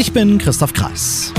Ich bin Christoph Kreis.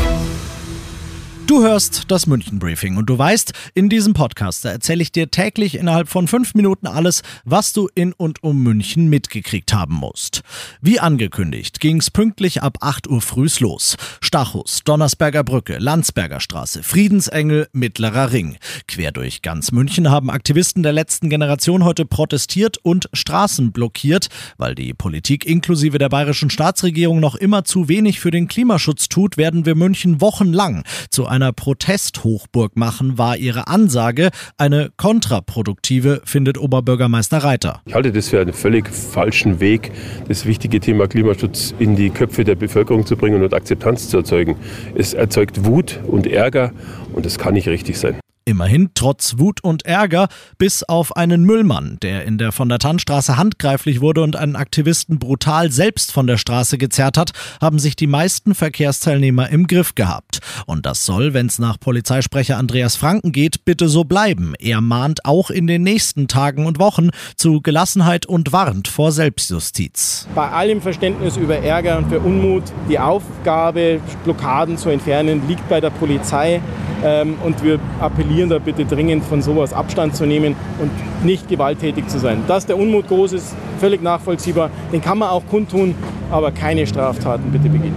Du hörst das München Briefing und du weißt, in diesem Podcast erzähle ich dir täglich innerhalb von fünf Minuten alles, was du in und um München mitgekriegt haben musst. Wie angekündigt ging es pünktlich ab 8 Uhr frühs los. Stachus, Donnersberger Brücke, Landsberger Straße, Friedensengel, Mittlerer Ring. Quer durch ganz München haben Aktivisten der letzten Generation heute protestiert und Straßen blockiert, weil die Politik inklusive der bayerischen Staatsregierung noch immer zu wenig für den Klimaschutz tut, werden wir München wochenlang zu einem einer Protesthochburg machen, war ihre Ansage. Eine kontraproduktive, findet Oberbürgermeister Reiter. Ich halte das für einen völlig falschen Weg, das wichtige Thema Klimaschutz in die Köpfe der Bevölkerung zu bringen und Akzeptanz zu erzeugen. Es erzeugt Wut und Ärger und das kann nicht richtig sein. Immerhin trotz Wut und Ärger, bis auf einen Müllmann, der in der von der Tannstraße handgreiflich wurde und einen Aktivisten brutal selbst von der Straße gezerrt hat, haben sich die meisten Verkehrsteilnehmer im Griff gehabt. Und das soll, wenn es nach Polizeisprecher Andreas Franken geht, bitte so bleiben. Er mahnt auch in den nächsten Tagen und Wochen zu Gelassenheit und warnt vor Selbstjustiz. Bei allem Verständnis über Ärger und für Unmut, die Aufgabe, Blockaden zu entfernen, liegt bei der Polizei. Ähm, und wir appellieren da bitte dringend von sowas Abstand zu nehmen und nicht gewalttätig zu sein. Dass der Unmut groß ist, völlig nachvollziehbar. Den kann man auch kundtun, aber keine Straftaten bitte begehen.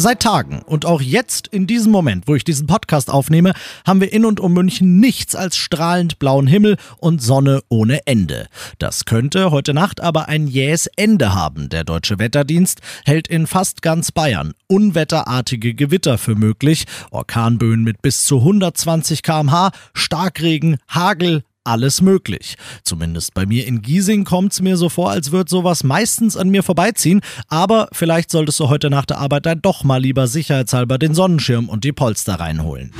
Seit Tagen und auch jetzt in diesem Moment, wo ich diesen Podcast aufnehme, haben wir in und um München nichts als strahlend blauen Himmel und Sonne ohne Ende. Das könnte heute Nacht aber ein jähes Ende haben. Der Deutsche Wetterdienst hält in fast ganz Bayern unwetterartige Gewitter für möglich, Orkanböen mit bis zu 120 kmh, Starkregen, Hagel, alles möglich. Zumindest bei mir in Giesing kommt es mir so vor, als würde sowas meistens an mir vorbeiziehen, aber vielleicht solltest du heute nach der Arbeit dann doch mal lieber sicherheitshalber den Sonnenschirm und die Polster reinholen.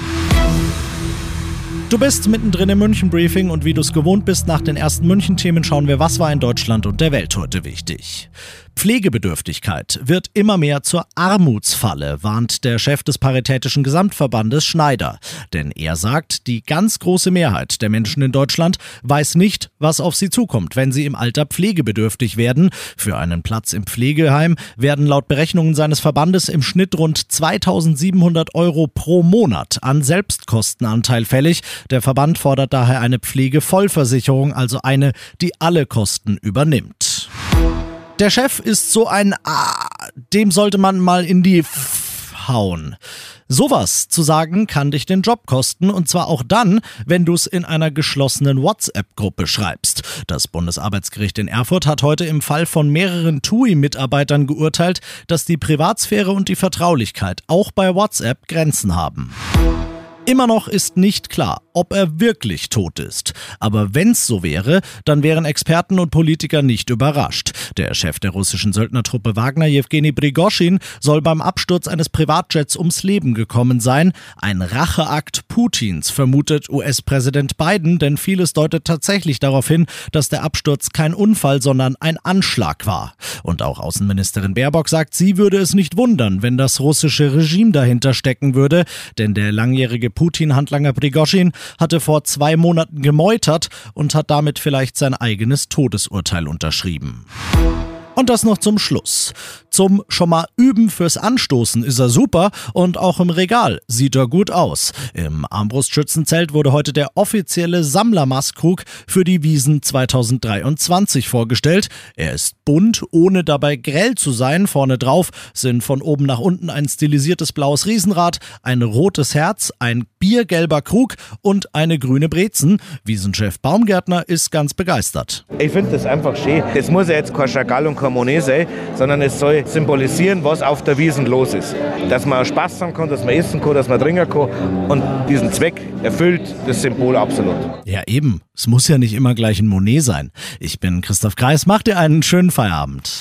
Du bist mittendrin im München-Briefing und wie du es gewohnt bist, nach den ersten München-Themen schauen wir, was war in Deutschland und der Welt heute wichtig. Pflegebedürftigkeit wird immer mehr zur Armutsfalle, warnt der Chef des Paritätischen Gesamtverbandes Schneider. Denn er sagt, die ganz große Mehrheit der Menschen in Deutschland weiß nicht, was auf sie zukommt, wenn sie im Alter pflegebedürftig werden. Für einen Platz im Pflegeheim werden laut Berechnungen seines Verbandes im Schnitt rund 2700 Euro pro Monat an Selbstkostenanteil fällig. Der Verband fordert daher eine Pflegevollversicherung, also eine, die alle Kosten übernimmt. Der Chef ist so ein, ah, dem sollte man mal in die F hauen. Sowas zu sagen kann dich den Job kosten und zwar auch dann, wenn du es in einer geschlossenen WhatsApp-Gruppe schreibst. Das Bundesarbeitsgericht in Erfurt hat heute im Fall von mehreren TUI-Mitarbeitern geurteilt, dass die Privatsphäre und die Vertraulichkeit auch bei WhatsApp Grenzen haben. Immer noch ist nicht klar, ob er wirklich tot ist. Aber wenn's so wäre, dann wären Experten und Politiker nicht überrascht. Der Chef der russischen Söldnertruppe Wagner, Jewgeni Prigoschin, soll beim Absturz eines Privatjets ums Leben gekommen sein. Ein Racheakt Putins, vermutet US-Präsident Biden, denn vieles deutet tatsächlich darauf hin, dass der Absturz kein Unfall, sondern ein Anschlag war. Und auch Außenministerin Baerbock sagt, sie würde es nicht wundern, wenn das russische Regime dahinter stecken würde, denn der langjährige Putin-Handlanger Prigoschin hatte vor zwei Monaten gemeutert und hat damit vielleicht sein eigenes Todesurteil unterschrieben. Und das noch zum Schluss. Zum schon mal üben fürs Anstoßen ist er super und auch im Regal sieht er gut aus. Im Armbrustschützenzelt wurde heute der offizielle Sammlermaskrug für die Wiesen 2023 vorgestellt. Er ist bunt, ohne dabei grell zu sein. Vorne drauf sind von oben nach unten ein stilisiertes blaues Riesenrad, ein rotes Herz, ein biergelber Krug und eine grüne Brezen. Wiesenchef Baumgärtner ist ganz begeistert. Ich finde das einfach schön. Das muss ja jetzt kein Chagall und kein Monet sein, sondern es soll symbolisieren, was auf der Wiesen los ist. Dass man Spaß haben kann, dass man essen kann, dass man trinken kann. Und diesen Zweck erfüllt das Symbol absolut. Ja, eben. Es muss ja nicht immer gleich ein Monet sein. Ich bin Christoph Kreis. Macht dir einen schönen Feierabend.